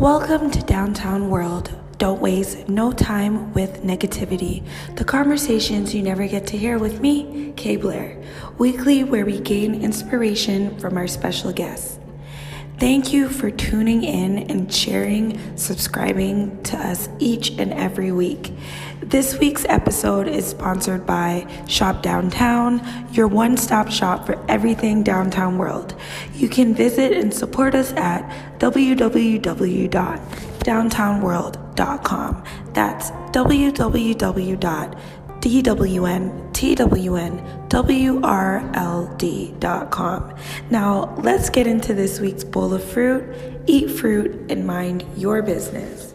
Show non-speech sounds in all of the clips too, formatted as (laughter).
Welcome to Downtown World. Don't waste no time with negativity. The conversations you never get to hear with me, Kay Blair. Weekly, where we gain inspiration from our special guests. Thank you for tuning in and sharing, subscribing to us each and every week. This week's episode is sponsored by Shop Downtown, your one stop shop for everything downtown world. You can visit and support us at www.downtownworld.com. That's www.dwntwnwrld.com. Now, let's get into this week's bowl of fruit. Eat fruit and mind your business.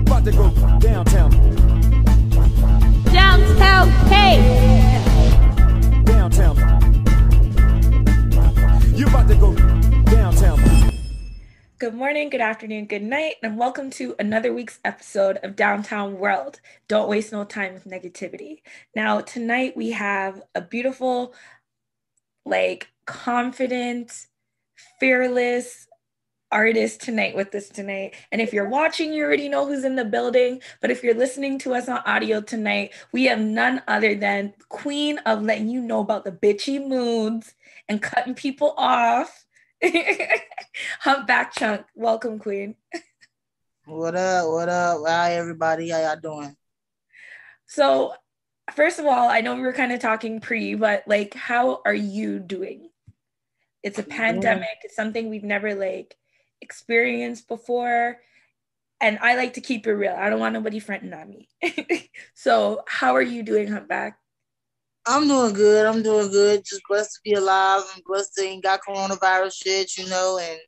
About to go downtown, Downtown K. downtown. You about to go downtown. Good morning, good afternoon, good night, and welcome to another week's episode of Downtown World. Don't waste no time with negativity. Now, tonight we have a beautiful, like, confident, fearless artist tonight with us tonight. And if you're watching, you already know who's in the building. But if you're listening to us on audio tonight, we have none other than Queen of letting you know about the bitchy moods and cutting people off. (laughs) Humpback Chunk. Welcome, Queen. What up? What up? Hi, everybody. How y'all doing? So, first of all, I know we were kind of talking pre, but like, how are you doing? It's a pandemic. It's something we've never like experienced before. And I like to keep it real. I don't want nobody fronting on me. (laughs) so, how are you doing, Humpback? I'm doing good. I'm doing good. Just blessed to be alive and blessed to ain't got coronavirus shit, you know, and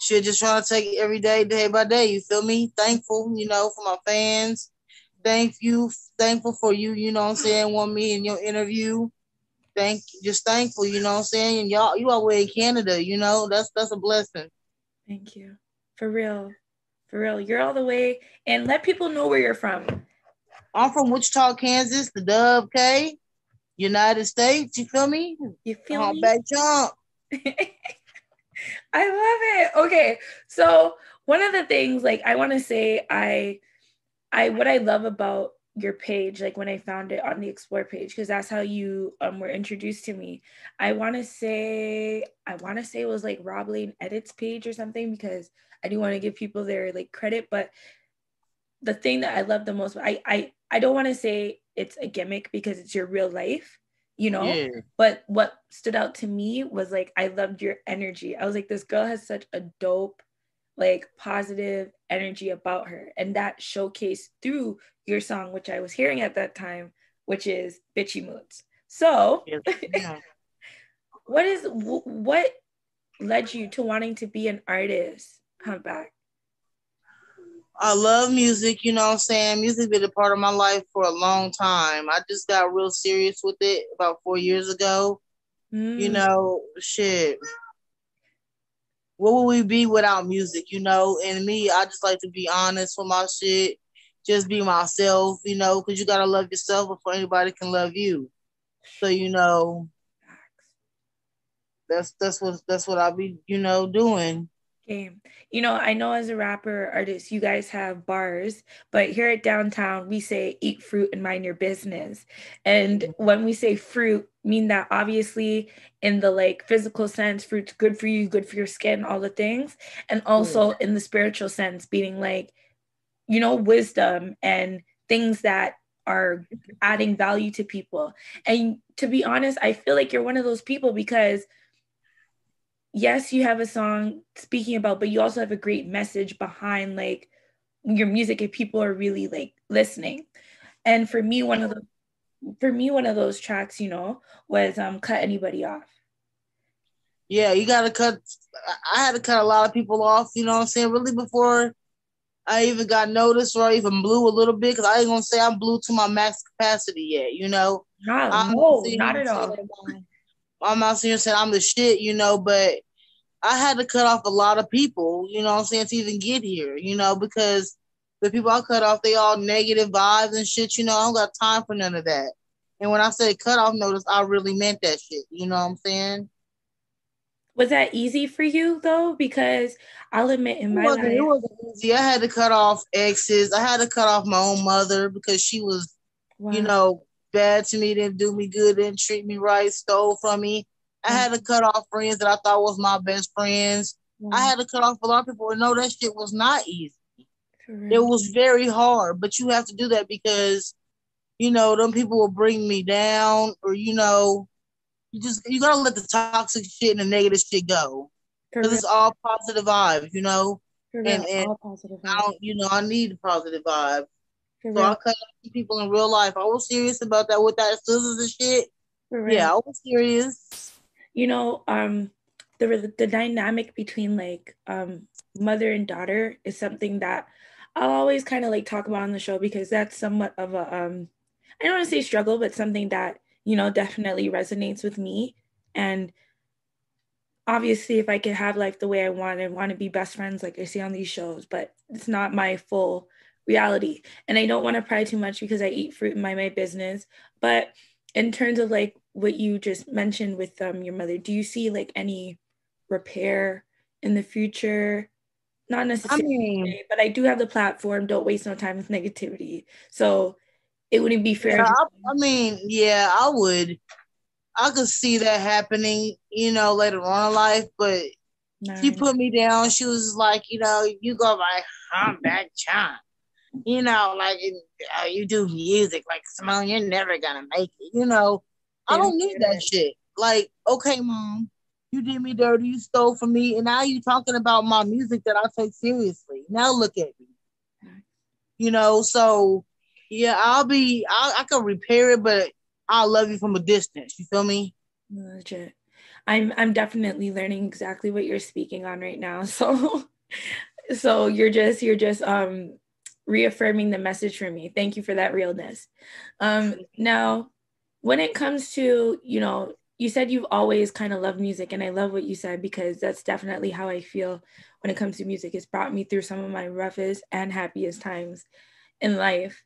shit, just trying to take it every day, day by day. You feel me? Thankful, you know, for my fans. Thank you. Thankful for you, you know what I'm saying? Want me in your interview. Thank just thankful, you know what I'm saying? And y'all you all way in Canada, you know, that's that's a blessing. Thank you. For real. For real. You're all the way. And let people know where you're from. I'm from Wichita, Kansas, the Dub K, United States, you feel me? You feel me? Back jump. (laughs) I love it. Okay. So one of the things like I want to say I I what I love about your page, like when I found it on the explore page, because that's how you um were introduced to me. I want to say I want to say it was like Rob Lane edits page or something because I do want to give people their like credit, but the thing that I love the most, I I I don't want to say it's a gimmick because it's your real life, you know. Yeah. But what stood out to me was like I loved your energy. I was like, this girl has such a dope, like positive energy about her, and that showcased through your song, which I was hearing at that time, which is "Bitchy Moods." So, (laughs) yeah. what is what led you to wanting to be an artist, Humpback? I love music, you know what I'm saying? Music been a part of my life for a long time. I just got real serious with it about four years ago. You Mm, know, shit. What would we be without music, you know? And me, I just like to be honest with my shit. Just be myself, you know, because you gotta love yourself before anybody can love you. So, you know, that's that's what that's what I'll be, you know, doing. Okay. You know, I know as a rapper artist, you guys have bars, but here at downtown, we say eat fruit and mind your business. And mm-hmm. when we say fruit, mean that obviously in the like physical sense, fruit's good for you, good for your skin, all the things. And also in the spiritual sense, being like, you know, wisdom and things that are mm-hmm. adding value to people. And to be honest, I feel like you're one of those people because yes, you have a song speaking about, but you also have a great message behind like your music if people are really like listening. And for me, one of the for me, one of those tracks, you know, was um cut anybody off. Yeah, you gotta cut. I had to cut a lot of people off. You know what I'm saying? Really, before I even got noticed or I even blew a little bit, because I ain't gonna say I'm blew to my max capacity yet. You know, Not, no, not at all. I'm sitting here saying I'm the shit, you know, but I had to cut off a lot of people. You know what I'm saying to even get here. You know, because the people I cut off, they all negative vibes and shit. You know, I don't got time for none of that. And when I say cut off notice, I really meant that shit. You know what I'm saying? Was that easy for you though? Because I'll admit in It my wasn't, it wasn't easy. I had to cut off exes. I had to cut off my own mother because she was, wow. you know, bad to me, didn't do me good, didn't treat me right, stole from me. I had to cut off friends that I thought was my best friends. Wow. I had to cut off a lot of people and know that shit was not easy. It was very hard, but you have to do that because, you know, them people will bring me down, or you know, you just you gotta let the toxic shit and the negative shit go because it's all positive vibes, you know. For real. and- and All positive. I don't, you know, I need positive vibes, For so I real. cut off people in real life. I was serious about that with that scissors and shit. For real. Yeah, I was serious. you know um the the dynamic between like um mother and daughter is something that I'll always kind of like talk about on the show because that's somewhat of a um I don't want to say struggle but something that you know definitely resonates with me and obviously if I could have life the way I want and want to be best friends like I see on these shows but it's not my full reality and I don't want to pry too much because I eat fruit and my my business but in terms of like what you just mentioned with um your mother do you see like any repair in the future not I necessarily mean, but i do have the platform don't waste no time with negativity so it wouldn't be fair yeah, I, I mean, yeah, I would. I could see that happening, you know, later on in life, but Nah, she put me down. She was like, you know, you go by humpback John. You know, like uh, you do music, like Simone, you're never gonna make it. You know, I don't need that shit. Like, okay, mom, you did me dirty, you stole from me, and now you talking about my music that I take seriously. Now look at me. You know, so yeah, I'll be, I, I can repair it, but I'll love you from a distance. You feel me? legit i'm i'm definitely learning exactly what you're speaking on right now (laughs) so so you're just you're just um reaffirming the message for me. Thank you for that realness. Um now when it comes to you know you said you've always kind of loved music and i love what you said because that's definitely how i feel when it comes to music. It's brought me through some of my roughest and happiest times in life.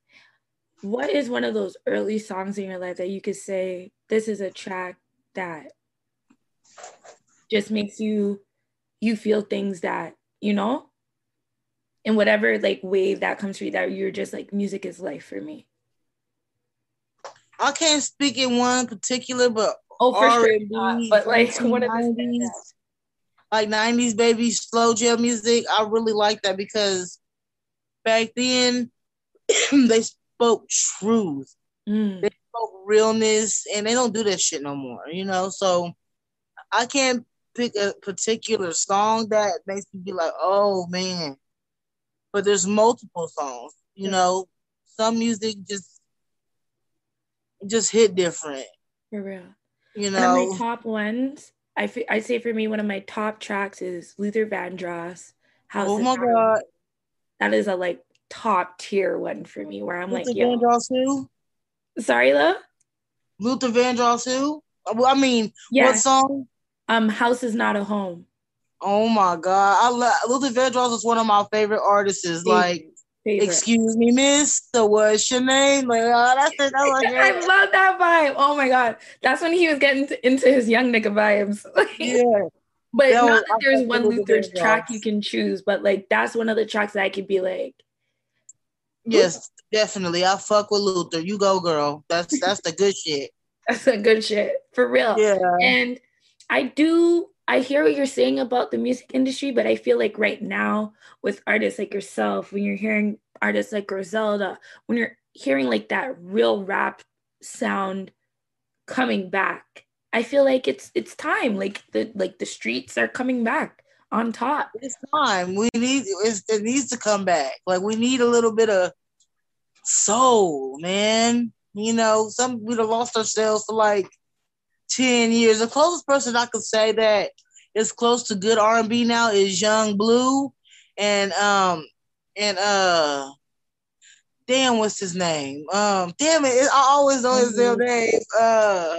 What is one of those early songs in your life that you could say this is a track that just makes you you feel things that you know in whatever like wave that comes for you that you're just like music is life for me I can't speak in one particular, but oh for R&B, not, but like one of (laughs) the 90s, like 90s baby slow jam music. I really like that because back then (clears throat) they spoke truth, Mm, they spoke realness, and they don't do that shit no more, you know. So I can't pick a particular song that makes me be like, oh man. But there's multiple songs, you know. Some music just just hit different, for real you one know. of my top ones I fe- I say for me one of my top tracks is Luther Vandross House Oh my God. That is a like top tier one for me where I'm Luther like yo Vandross who? sorry love Luther Vandross who? I mean, yeah what song? um House is Not a Home Oh my God. I love Luther Vandross is one of my favorite artists. Like, Favorite. excuse me, miss. So what's your name? Like, oh, that's it. Was I (laughs) love that vibe. Oh my god, that's when he was getting to, into his young nigga vibes. (laughs) Yeah. but That not that I there's one Luther Luther's track you can choose, but like that's one of the tracks that I could be like, Yes, definitely. I fuck with Luther. You go, girl. That's that's the good shit. (laughs) that's a good shit for real. Yeah. And I do, I hear what you're saying about the music industry, but I feel like right now with artists like yourself, when you're hearing artists like Griselda, when you're hearing like that real rap sound coming back, I feel like it's it's time. Like the like the streets are coming back on top. It's time. We need it needs to come back. Like we need a little bit of soul, man. You know, some we'd have lost ourselves for like 10 years. The closest person I could say that is close to good R&B now is Yung Bleu and um and uh damn what's his name? Um damn it, I always know his real name. Uh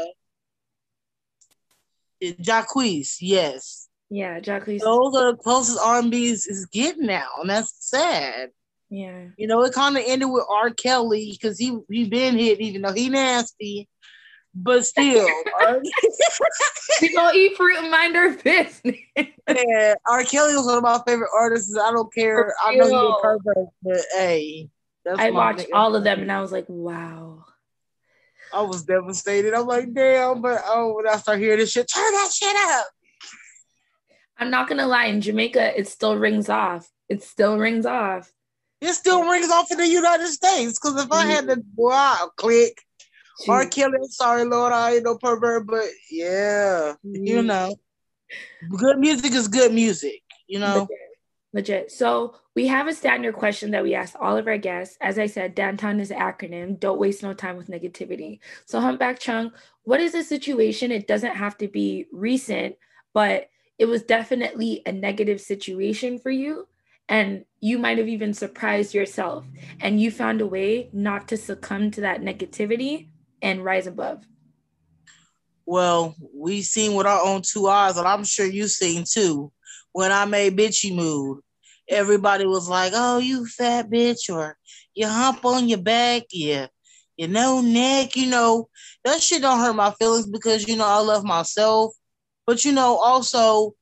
Jacquees, yes. Yeah, Jacqueline. Those are the closest R&B is, is getting now, and that's sad. Yeah. You know, it kind of ended with R. Kelly because he he been hit, even though he nasty. But still. (laughs) We gonna eat fruit and mind our business. (laughs) yeah, R. Kelly was one of my favorite artists. I don't care. I know you're a pervert, but hey, that's I watched all of them and I was like, wow. I was devastated. I'm like, damn, but oh, when I start hearing this shit, turn that shit up. I'm not gonna lie, in Jamaica, it still rings off. It still rings off. It still rings off in the United States. Because if I had to, mm. wow, click. R. Kelly, I'm sorry, Lord, I ain't no pervert, but yeah, you mm. know, good music is good music, you know. Legit. Legit. So we have a standard question that we ask all of our guests. As I said, downtown is an acronym. Don't waste no time with negativity. So humpback chunk, what is a situation? It doesn't have to be recent, but it was definitely a negative situation for you. And you might have even surprised yourself and you found a way not to succumb to that negativity and rise above. Well, we seen with our own two eyes, and I'm sure you seen too. When I made bitchy mood, everybody was like, "Oh, you fat bitch," or "You hump on your back," yeah, you know, neck, you know. That shit don't hurt my feelings because you know I love myself. But you know, also,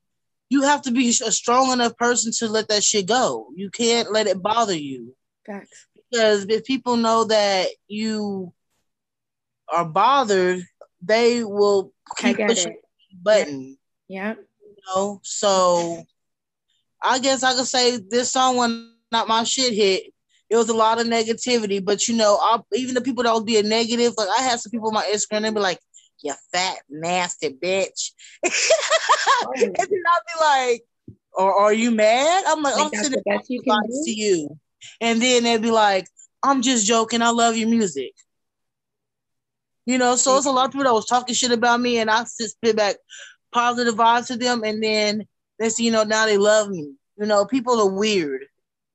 you have to be a strong enough person to let that shit go. You can't let it bother you Facts. because if people know that you are bothered, they will keep pushing it. the button. Yeah. You know, so I guess I could say this song when not my shit hit. It was a lot of negativity, but you know, I, even the people that would be a negative, like I had some people on my Instagram, they'd be like, "You fat nasty bitch," (laughs) oh. and then I'd be like, "Or are you mad?" I'm like, Like "I'm sitting the best you can advice do. to you," and then they'd be like, "I'm just joking. I love your music." You know, so it's a lot of people that was talking shit about me, and I just spit back positive vibes to them, and then thing you know, now they love me. You know, people are weird.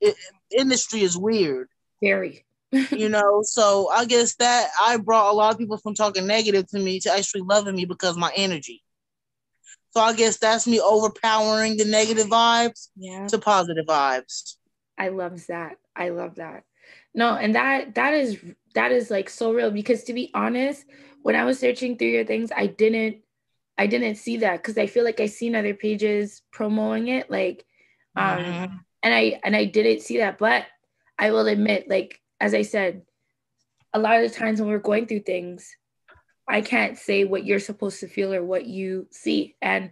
It, industry is weird. Very. You (laughs) know, so I guess that I brought a lot of people from talking negative to me to actually loving me because of my energy. So I guess that's me overpowering the negative vibes Yeah. to positive vibes. I love that. I love that. No, and that that is that is like so real because to be honest, when I was searching through your things, I didn't I didn't see that because I feel like I seen other pages promoting it like um Mhm. and I and I didn't see that, but I will admit like as I said, a lot of the times when we're going through things, I can't say what you're supposed to feel or what you see. And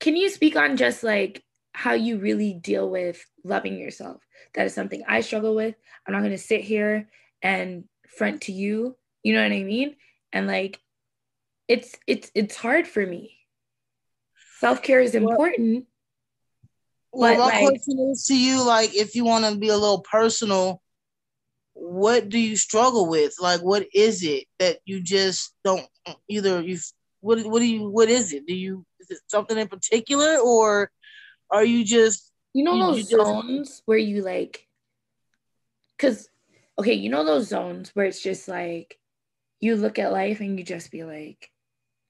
can you speak on just like how you really deal with loving yourself? That is something I struggle with. I'm not going to sit here and front to you, you know what I mean? And like it's it's it's hard for me. Self-care is important. Well, But, my like- question is to you, like, if you want to be a little personal, what do you struggle with? Like, what is it that you just don't either you what what do you what is it? Do you is it something in particular or are you just You know You- those you just- zones where you like, because, okay, you know those zones where it's just like, you look at life and you just be like,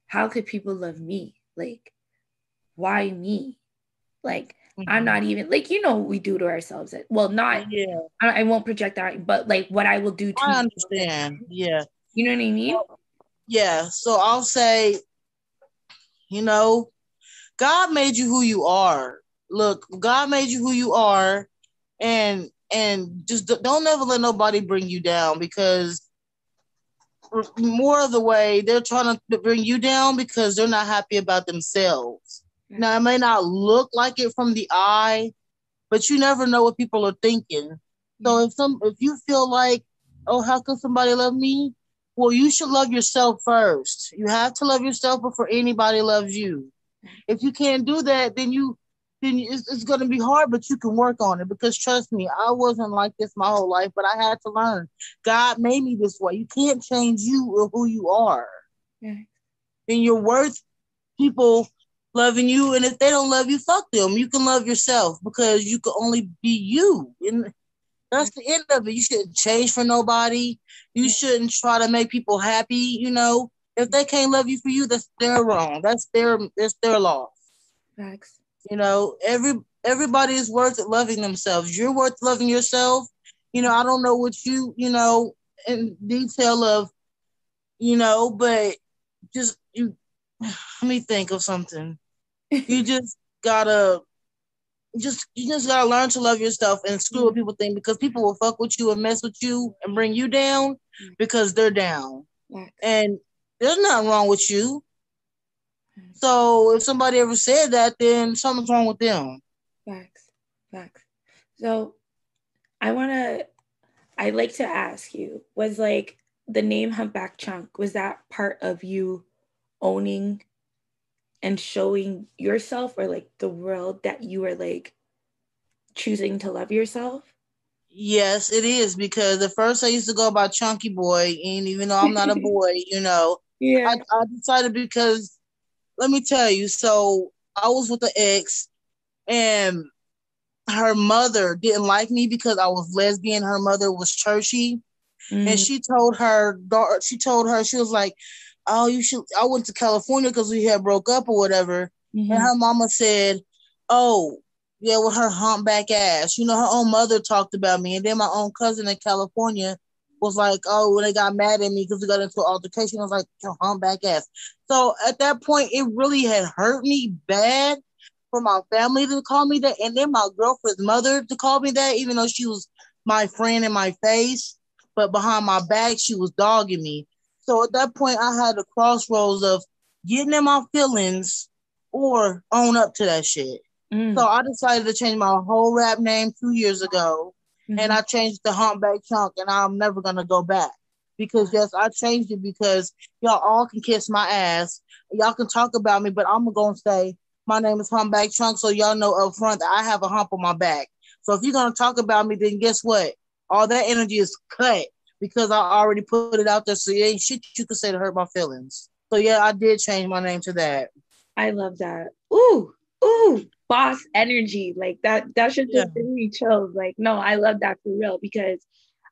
how could people love me? Like, why me? Like, I'm mm-hmm. not even, like, you know what we do to ourselves. Well, not, Yeah, I, I won't project that, but like what I will do to I you. understand. Yeah. You know what I mean? Oh, yeah. So I'll say, you know, God made you who you are. Look, God made you who you are, and and just don't ever let nobody bring you down because more of the way they're trying to bring you down because they're not happy about themselves. Now it may not look like it from the eye, but you never know what people are thinking. So mm-hmm. if some if you feel like, oh, how can somebody love me? Well, you should love yourself first. You have to love yourself before anybody loves you. If you can't do that, then you then it's, it's going to be hard, but you can work on it. Because trust me, I wasn't like this my whole life, but I had to learn. God made me this way. You can't change you or who you are. Yeah. And you're worth people loving you. And if they don't love you, fuck them. You can love yourself because you can only be you. And that's the end of it. You shouldn't change for nobody. You shouldn't try to make people happy. You know, if they can't love you for you, that's their wrong. That's their that's their loss. Facts. You know, every everybody is worth loving themselves. You're worth loving yourself. You know, I don't know what you, you know, in detail of, you know, but just you (sighs) let me think of something. You (laughs) just gotta just you just gotta learn to love yourself and screw what mm-hmm. people think because people will fuck with you and mess with you and bring you down mm-hmm. because they're down. And there's nothing wrong with you. So if somebody ever said that, then something's wrong with them. Facts. Facts. So I wanna I'd like to ask you, was like the name Humpback Chunk, was that part of you owning and showing yourself or like the world that you were like choosing to love yourself? Yes, it is because at first I used to go by Chunky Boy, and even though I'm not a (laughs) boy, you know, Yeah. I, I decided because let me tell you, so I was with the ex, and her mother didn't like me because I was lesbian. Her mother was churchy, Mhm. and she told her daughter, she told her she was like, "Oh, you should." I went to California because we had broke up or whatever, Mhm. and her mama said, "Oh, yeah, with her humpback ass." You know, her own mother talked about me, and then my own cousin in California was like, "Oh, when they got mad at me because we got into an altercation, I was like, your humpback ass." So at that point, it really had hurt me bad for my family to call me that, and then my girlfriend's mother to call me that, even though she was my friend in my face, but behind my back, she was dogging me. So at that point, I had a crossroads of getting in my feelings or own up to that shit. Mm. So I decided to change my whole rap name two years ago, Mhm. and I changed the humpback chunk, and I'm never gonna go back because yes, I changed it because y'all all can kiss my ass, y'all can talk about me, but I'm gonna say my name is humpback chunk, so y'all know up front that I have a hump on my back. So if you're gonna talk about me, then guess what? All that energy is cut because I already put it out there, so ain't shit you can say to hurt my feelings. So yeah, I did change my name to that. I love that. Ooh, ooh, boss energy. Like that, that should just Yeah. give me chills. Like, no, I love that for real because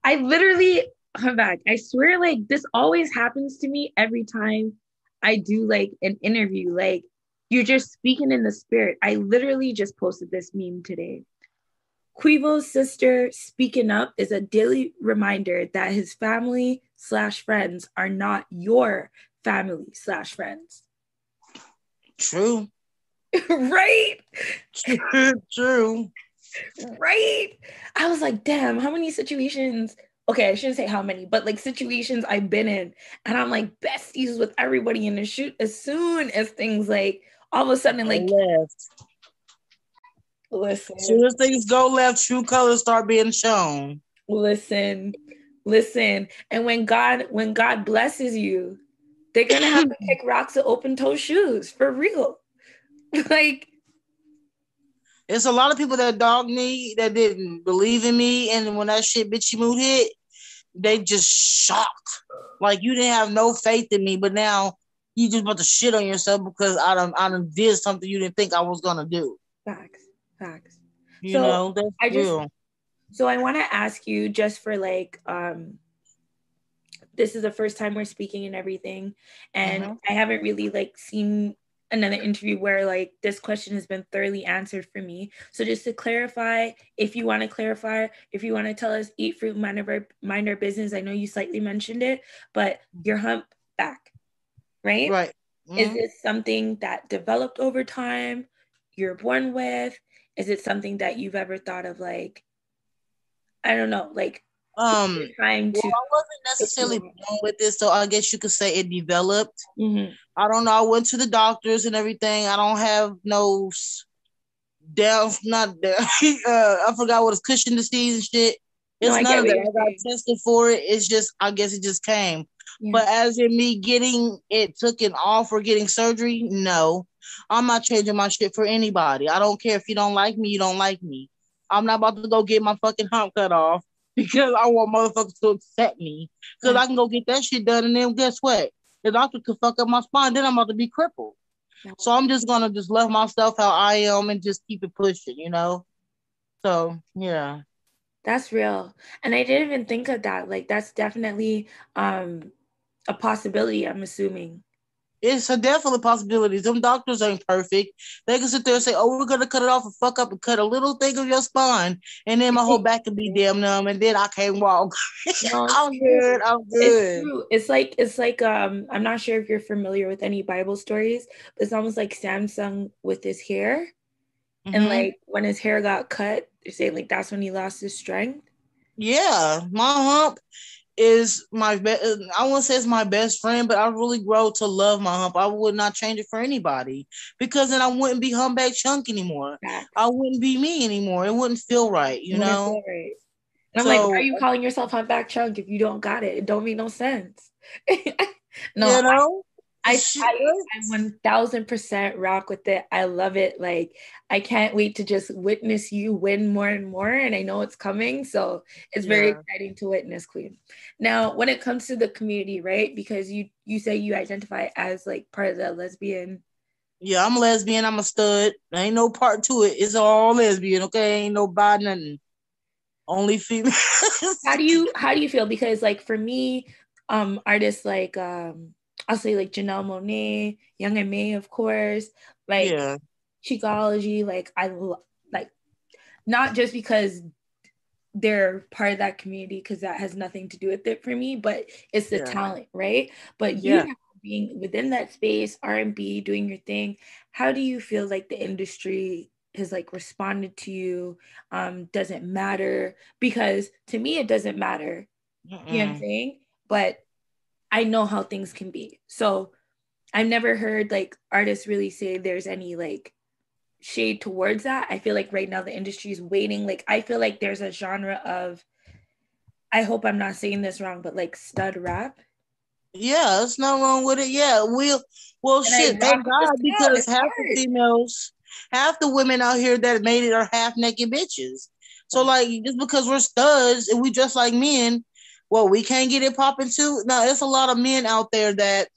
I literally, (sighs) I'm back. I swear, like, this always happens to me every time I do like an interview. Like, you're just speaking in the spirit. I literally just posted this meme today. Quavo's sister speaking up is a daily reminder that his family slash friends are not your family slash friends. True. (laughs) right? True. right? I was like, damn, how many situations? Okay, I shouldn't say how many, but like situations I've been in, and I'm like besties with everybody in the shoot. As soon as things like all of a sudden, like, left. listen, As soon as things go left, true colors start being shown. listen, listen. And when God, when God blesses you, they're gonna have to (clears throat) kick rocks to open toe shoes for real. (laughs) like, It's a lot of people that dog me that didn't believe in me, and when that shit bitchy mood hit, they just shocked. Like you didn't have no faith in me, but now you just about to shit on yourself because I done I done did something you didn't think I was gonna do. facts, facts. You So, know, that's I just- real. So I want to ask you just for like um this is the first time we're speaking and everything and Mhm. I haven't really like seen another interview where like this question has been thoroughly answered for me. So just to clarify, if you want to clarify, if you want to tell us eat fruit mind our, mind our business, I know you slightly mentioned it, but your hump back, right? Right. Is Mhm. this something that developed over time? You're born with? Is it something that you've ever thought of like, I don't know, like Um trying to? well, I wasn't necessarily (laughs) born with this, so I guess you could say it developed. Mhm. I don't know. I went to the doctors and everything. I don't have no down, not (laughs) down. uh, I forgot what it's Cushing disease and shit. It's No, none of that. I got tested for it. It's just, I guess it just came. Yeah. But as in me getting it taken off or getting surgery, no. I'm not changing my shit for anybody. I don't care if you don't like me, you don't like me. I'm not about to go get my fucking hump cut off because I want motherfuckers to accept me. Because I can go get that shit done and then guess what? The doctor could fuck up my spine, then I'm about to be crippled. So I'm just gonna just love myself how I am and just keep it pushing, you know? So yeah. That's real. And I didn't even think of that. Like that's definitely um a possibility, I'm assuming. It's a definite possibility. Them doctors ain't perfect. They can sit there and say, "Oh, we're gonna cut it off and fuck up and cut a little thing of your spine, and then my whole back can be damn numb, and then I can't walk." (laughs) No, I'm good. I'm It's good. true. It's like it's like um I'm not sure if you're familiar with any Bible stories, but it's almost like Samson with his hair. And Mhm. like when his hair got cut, they say like that's when he lost his strength. yeah, my hump is my best. I won't say it's my best friend, but I really grow to love my hump. I would not change it for anybody because then I wouldn't be humpback chunk anymore. I wouldn't be me anymore. It wouldn't feel right, you know. right. And I'm like, why are you calling yourself humpback chunk if you don't got it? It don't make no sense. (laughs) no, you know. I. I, I one thousand percent rock with it. I love it. Like I can't wait to just witness you win more and more. And I know it's coming, so it's very exciting to witness, Queen. Now, when it comes to the community, right? Because you you say you identify as like part of the lesbian. Yeah, I'm a lesbian. I'm a stud. There ain't no part to it. It's all lesbian. Okay, ain't no bi nothing. Only female. How do (laughs) you how do you feel? Because like for me, um, artists like um, I'll say like Janelle Monáe, Young M.A, of course, like yeah, Cheekology, like I lo- like not just because they're part of that community because that has nothing to do with it for me, but it's the Yeah. talent, right? But you Yeah. being within that space, R and B, doing your thing. How do you feel like the industry has like responded to you? Um, does it matter? Because to me, it doesn't matter. You know what I'm saying? But I know how things can be. So I've never heard like artists really say there's any like shade towards that. I feel like right now the industry is waiting. Like I feel like there's a genre of I hope I'm not saying this wrong, but like stud rap. Yeah, there's not wrong with it. Yeah, we'll well And shit, thank God because It's half hard. the females, half the women out here that made it are half naked bitches. So like just because we're studs and we just like men, well, we can't get it popping too. No, there's a lot of men out there that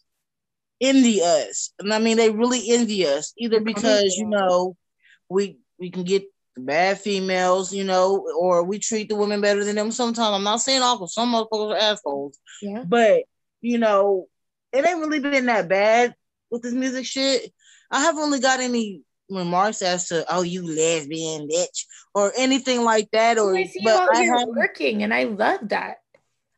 envy us. And I mean they really envy us, either oh, because you know we we can get bad females, you know, or we treat the women better than them. Sometimes I'm not saying all, 'cause some motherfuckers are assholes. Yeah. But you know, it ain't really been that bad with this music shit. I haven't really got any remarks as to oh you lesbian bitch or anything like that. Or I but I have working and I love that.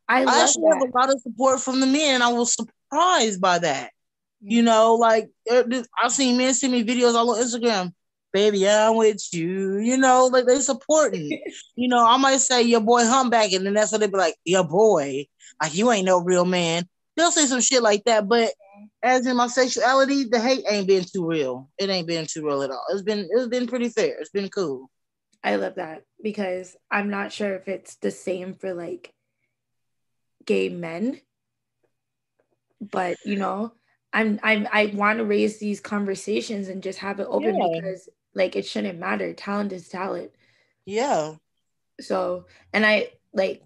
I I love actually have a lot of support from the men. I was surprised by that. You know, like uh, I've seen men send me videos all on Instagram. Baby, I'm with you. You know, like they supporting. (laughs) you know, I might say your boy humpback, and then that's what they be like, your boy. Like you ain't no real man. They'll say some shit like that, but as in my sexuality, the hate ain't been too real. It ain't been too real at all. It's been it's been pretty fair. It's been cool. I love that because I'm not sure if it's the same for like gay men. But you know, I'm I'm I want to raise these conversations and just have it open Yeah. because like it shouldn't matter. Talent is talent. Yeah. So and I like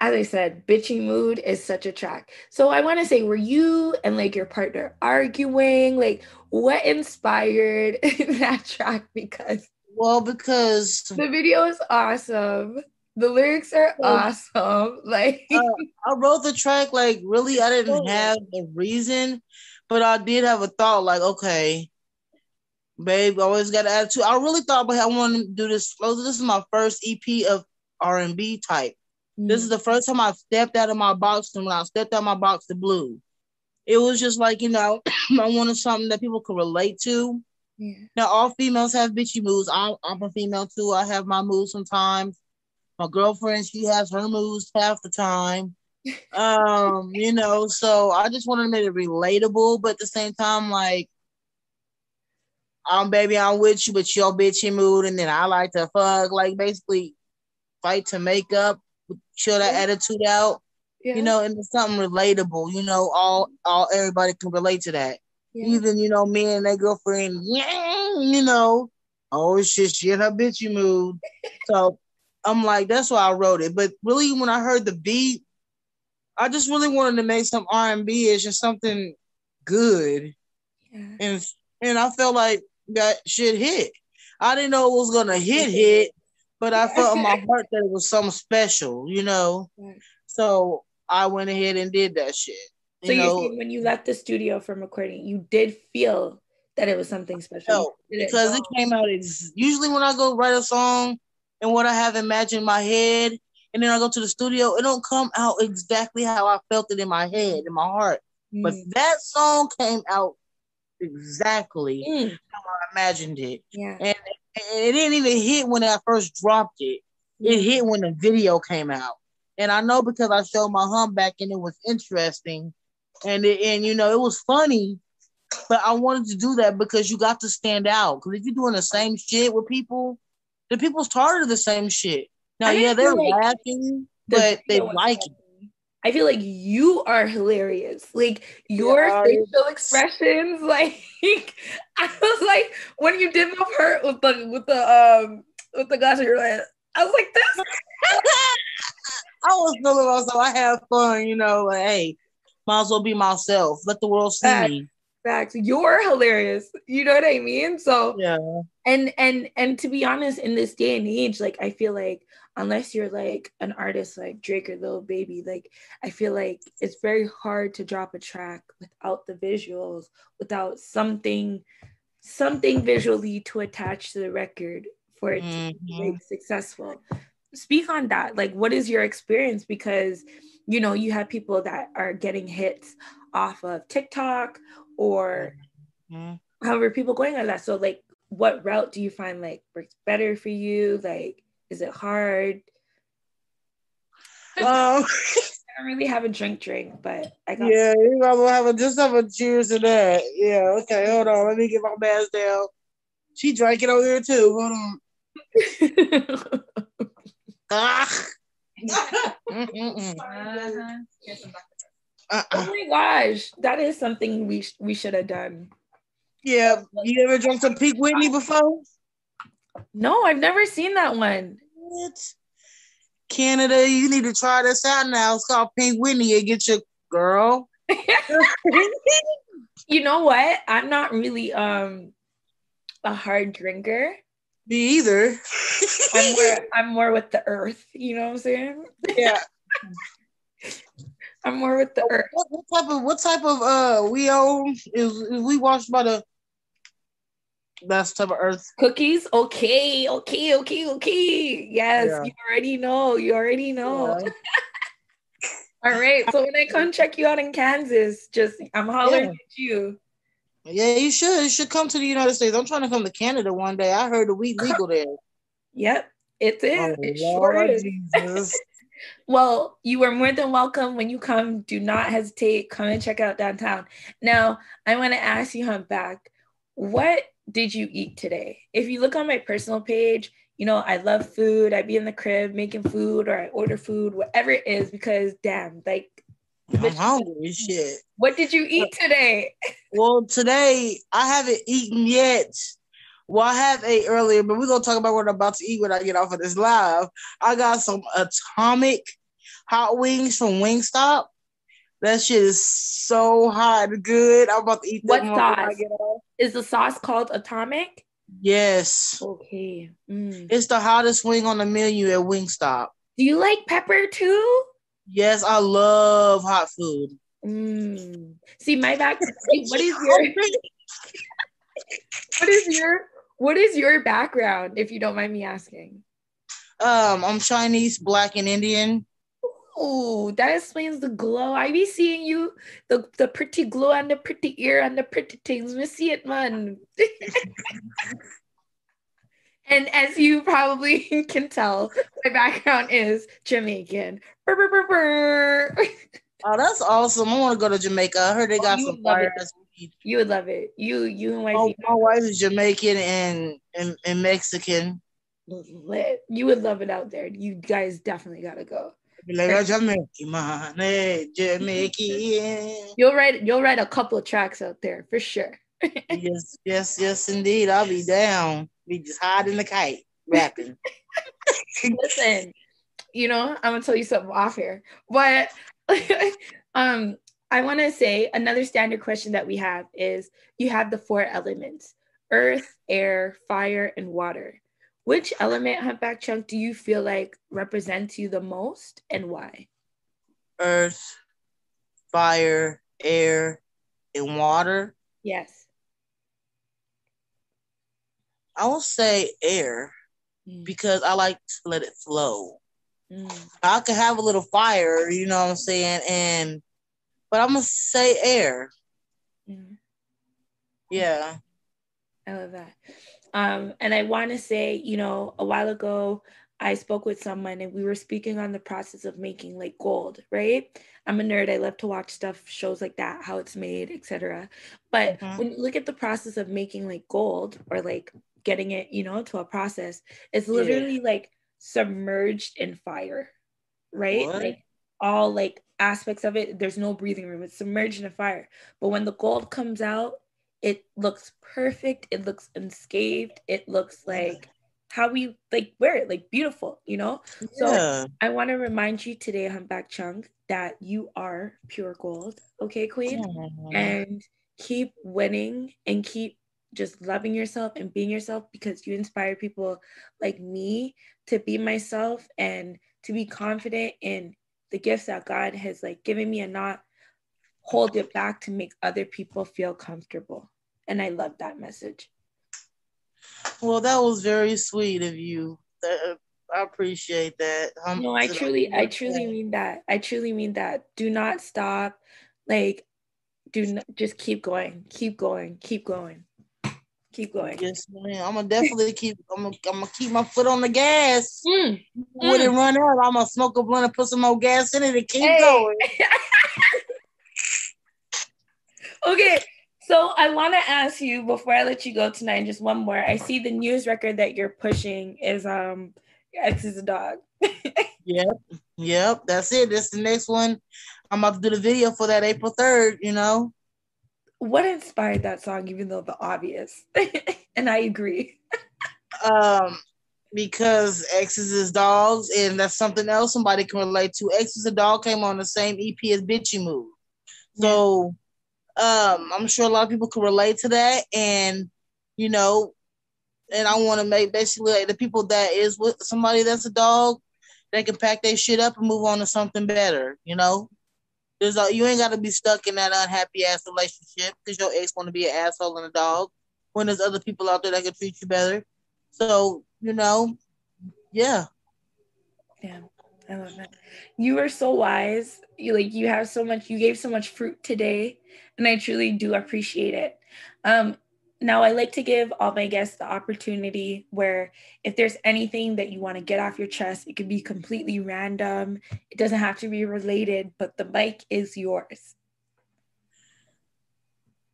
as I said, bitchy mood is such a track. So I want to say, were you and like your partner arguing? Like, what inspired (laughs) that track? Because Well, because the video is awesome. The lyrics are awesome. (laughs) Like, Uh, I wrote the track like really I didn't have a reason, but I did have a thought like, okay, babe, I always got an attitude. I really thought about how I wanted to do this. oh, This is my first EP of R and B type. This is the first time I've stepped out of my box, and when I stepped out of my box, the blue. It was just like you know, (clears throat) I wanted something that people could relate to. yeah. Now, all females have bitchy moves. I'm, I'm a female too. I have my moves sometimes. My girlfriend, she has her moods half the time. (laughs) Um, you know, so I just wanted to make it relatable, but at the same time, like, I'm baby, I'm with you, but your bitchy mood, and then I like to fuck, like basically fight to make up, chill that Yeah. attitude out, yeah. you know, and it's something relatable, you know, all all everybody can relate to that yeah. even you know me and their girlfriend, yeah, you know, oh shit, she in her bitchy mood. (laughs) so I'm like, that's why I wrote it. But really, when I heard the beat, I just really wanted to make some R and B ish and something good, yeah. and and I felt like that shit hit. I didn't know it was gonna hit hit, but I felt in my (laughs) heart that it was something special, you know. So I went ahead and did that shit. So you you know, when you left the studio from recording, you did feel that it was something special. No, because it came out ex- usually when I go write a song and what I have imagined in my head, and then I go to the studio, it don't come out exactly how I felt it in my head, in my heart. But Mm. that song came out exactly Mm. how I imagined it. Yeah. And and it didn't even hit when I first dropped it. It hit when the video came out. And I know because I showed my humpback and it was interesting. And it, and you know, it was funny, but I wanted to do that because you got to stand out. Because if you're doing the same shit with people, the people's tired of the same shit. Now, yeah, they're like laughing, but they like it. I feel like you are hilarious. Like your Yeah, facial expressions, (laughs) like I was like when you did my part with the with the um with the glasses, you're like I was like this. (laughs) I was feeling myself. I have fun, you know. Like, hey, might as well be myself. Let the world see me. Facts. You're hilarious. You know what I mean? So Yeah. and and and to be honest, in this day and age, like I feel like unless you're like an artist like Drake or Lil Baby, like I feel like it's very hard to drop a track without the visuals, without something something visually to attach to the record for it to be Mhm. like successful. Speak on that. Like what is your experience? Because you know, you have people that are getting hits off of TikTok or Mhm. however people going on that so like what route do you find like works better for you like is it hard (laughs) Um, (laughs) i don't really have a drink drink but i got yeah, you gonna have a just have a cheers to that. Yeah, okay, hold on. Let me get my mask down. She drank it over here too. Hold on. (laughs) Ah. Mm-mm-mm. oh Uh-uh. my gosh that is something we sh- we should have done Yeah, you ever drunk some Pink Whitney before? no i've never seen that one What? Canada, you need to try this out now. It's called Pink Whitney. You get your girl. (laughs) you know what i'm not really um a hard drinker Me either. i'm more i'm more with the earth you know what i'm saying yeah. (laughs) i'm more with the earth What, what type of what type of uh we own is, is we washed by the best type of earth? Cookies? Okay, okay, okay, okay. Yes, Yeah. you already know. You already know. Yeah. (laughs) All right. So when I come check you out in Kansas, just I'm hollering Yeah. at you. Yeah, you should. You should come to the United States. I'm trying to come to Canada one day. I heard the weed legal there. Yep, it is. Oh, it sure Lord is. (laughs) Well, you are more than welcome when you come. Do not hesitate. Come and check out downtown. Now, I want to ask you, Humpback, what did you eat today? If you look on my personal page, you know, I love food. I be in the crib making food or I order food, whatever it is, because damn, like, I'm hungry shit. what did you eat today? Well, today I haven't eaten yet. Well, I have ate earlier, but we're gonna talk about what I'm about to eat when I get off of this live. I got some atomic hot wings from Wingstop. That shit is so hot and good. I'm about to eat What that I sauce? Is the sauce called Atomic? Yes. Okay. Mm. It's the hottest wing on the menu at Wingstop. Do you like pepper too? Yes, I love hot food. Mm. See, my back. (laughs) what is your (laughs) what is your what is your background, if you don't mind me asking? (laughs) Um, I'm Chinese, black, and Indian. Oh, that explains the glow. I be seeing you, the the pretty glow and the pretty ear and the pretty things. We see it, man. (laughs) and as you probably (laughs) can tell, my background is Jamaican. Brr, brr, brr. (laughs) Oh, that's awesome. I want to go to Jamaica. I heard they Oh, got you some fire it. ass weed. You would love it. You, you and My, wifey oh, my wife is Jamaican and, and, and Mexican. You would love it out there. You guys definitely gotta go. Be like, "Oh, Jamaican. Hey, Jamaican. You'll write you'll write a couple of tracks out there for sure. (laughs) yes, yes, yes, indeed. I'll be down. Be just hiding the kite, rapping. (laughs) Listen, you know, I'm gonna tell you something off here. But (laughs) um I want to say another standard question that we have is you have the four elements earth, air, fire, and water. Which element, Humpback Chunk, do you feel like represents you the most and why? Earth, fire, air, and water. Yes. I will say air Mm. because I like to let it flow. Mm. I could have a little fire, you know what I'm saying, and but I'm gonna say air. Mm. Yeah. I love that. Um, and I want to say, you know, a while ago, I spoke with someone and we were speaking on the process of making like gold, right? I'm a nerd. I love to watch stuff, shows like that, how it's made, etc. But Mhm. when you look at the process of making like gold or like getting it, you know, to a process, it's Yeah. literally like submerged in fire, right? What? Like all like aspects of it, there's no breathing room. It's submerged in a fire. But when the gold comes out, it looks perfect. It looks unscathed. It looks like how we like wear it, like beautiful, you know? So. I want to remind you today, Humpback Chunk, that you are pure gold. Okay, Queen? Aw. And keep winning and keep just loving yourself and being yourself because you inspire people like me to be myself and to be confident in the gifts that God has like given me and not hold it back to make other people feel comfortable. And I love that message. Well, that was very sweet of you. That, I appreciate that. Um, No, I truly, I truly mean that. I truly mean that. Do not stop. Like, do not just keep going, keep going, keep going, keep going. Yes, man. I'm gonna definitely keep. I'm gonna, I'm gonna keep my foot on the gas. Mm, When it run out, I'm gonna smoke a blunt and put some more gas in it and keep Hey. going. (laughs) okay, so I want to ask you before I let you go tonight, just one more. I see the news record that you're pushing is um, your ex is a dog. (laughs) Yep, yep. That's it. That's the next one. I'm about to do the video for that April third. You know. what inspired that song, even though the obvious? (laughs) and I agree. um because X's is dogs, and that's something else somebody can relate to. X's a dog came on the same EP as Bitchy Move. So um I'm sure a lot of people can relate to that. And you know, and I want to make basically like, the people that is with somebody that's a dog, they can pack their shit up and move on to something better, you know. There's a, you ain't got to be stuck in that unhappy ass relationship because your ex want to be an asshole and a dog when there's other people out there that can treat you better. So, you know, yeah. Yeah, I love that. You are so wise. You like you have so much. You gave so much fruit today, and I truly do appreciate it. Um, now I like to give all my guests the opportunity where if there's anything that you want to get off your chest, it could be completely random. It doesn't have to be related, but the mic is yours.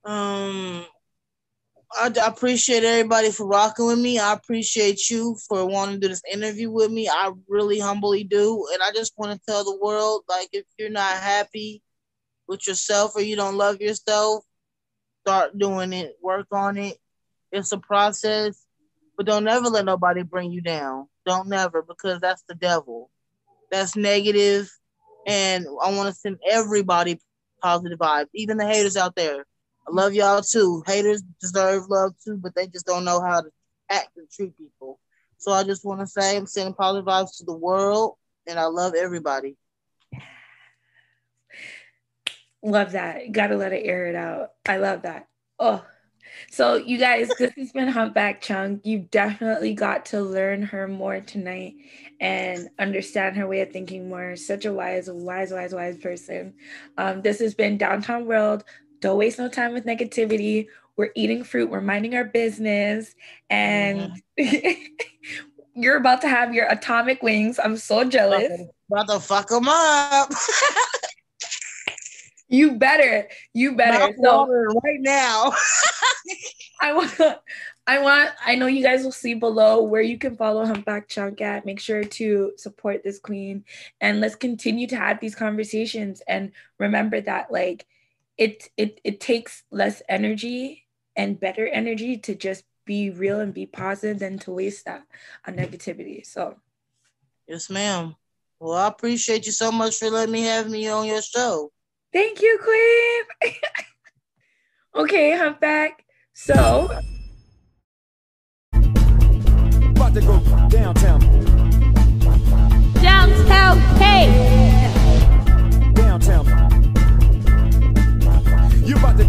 Um, I, appreciate everybody for rocking with me. I appreciate you for wanting to do this interview with me. I really humbly do. And I just want to tell the world like, if you're not happy with yourself or you don't love yourself, start doing it, work on it. It's a process, but don't ever let nobody bring you down. Don't never, because that's the devil. That's negative, And I want to send everybody positive vibes, even the haters out there. I love y'all too. Haters deserve love too, but they just don't know how to act and treat people. So I just want to say I'm sending positive vibes to the world, and I love everybody. Love that. Gotta let it air it out. I love that. Oh, so you guys, this has been Humpback Chunk. You've definitely got to learn her more tonight and understand her way of thinking more. Such a wise, wise, wise, wise person. Um, this has been Downtown World. Don't waste no time with negativity. We're eating fruit. We're minding our business, and mm-hmm. (laughs) you're about to have your atomic wings. I'm so jealous. About to fuck them up. (laughs) You better. You better. So right now. (laughs) I want. I want. I know you guys will see below where you can follow Humpback Chunk at. Make sure to support this queen, and let's continue to have these conversations. And remember that, like, it it it takes less energy and better energy to just be real and be positive than to waste that on negativity. So yes, ma'am. Well, I appreciate you so much for letting me have me on your show. thank you, Queen. (laughs) okay, Humpback. So About to go downtown, Downtown K. You about to go.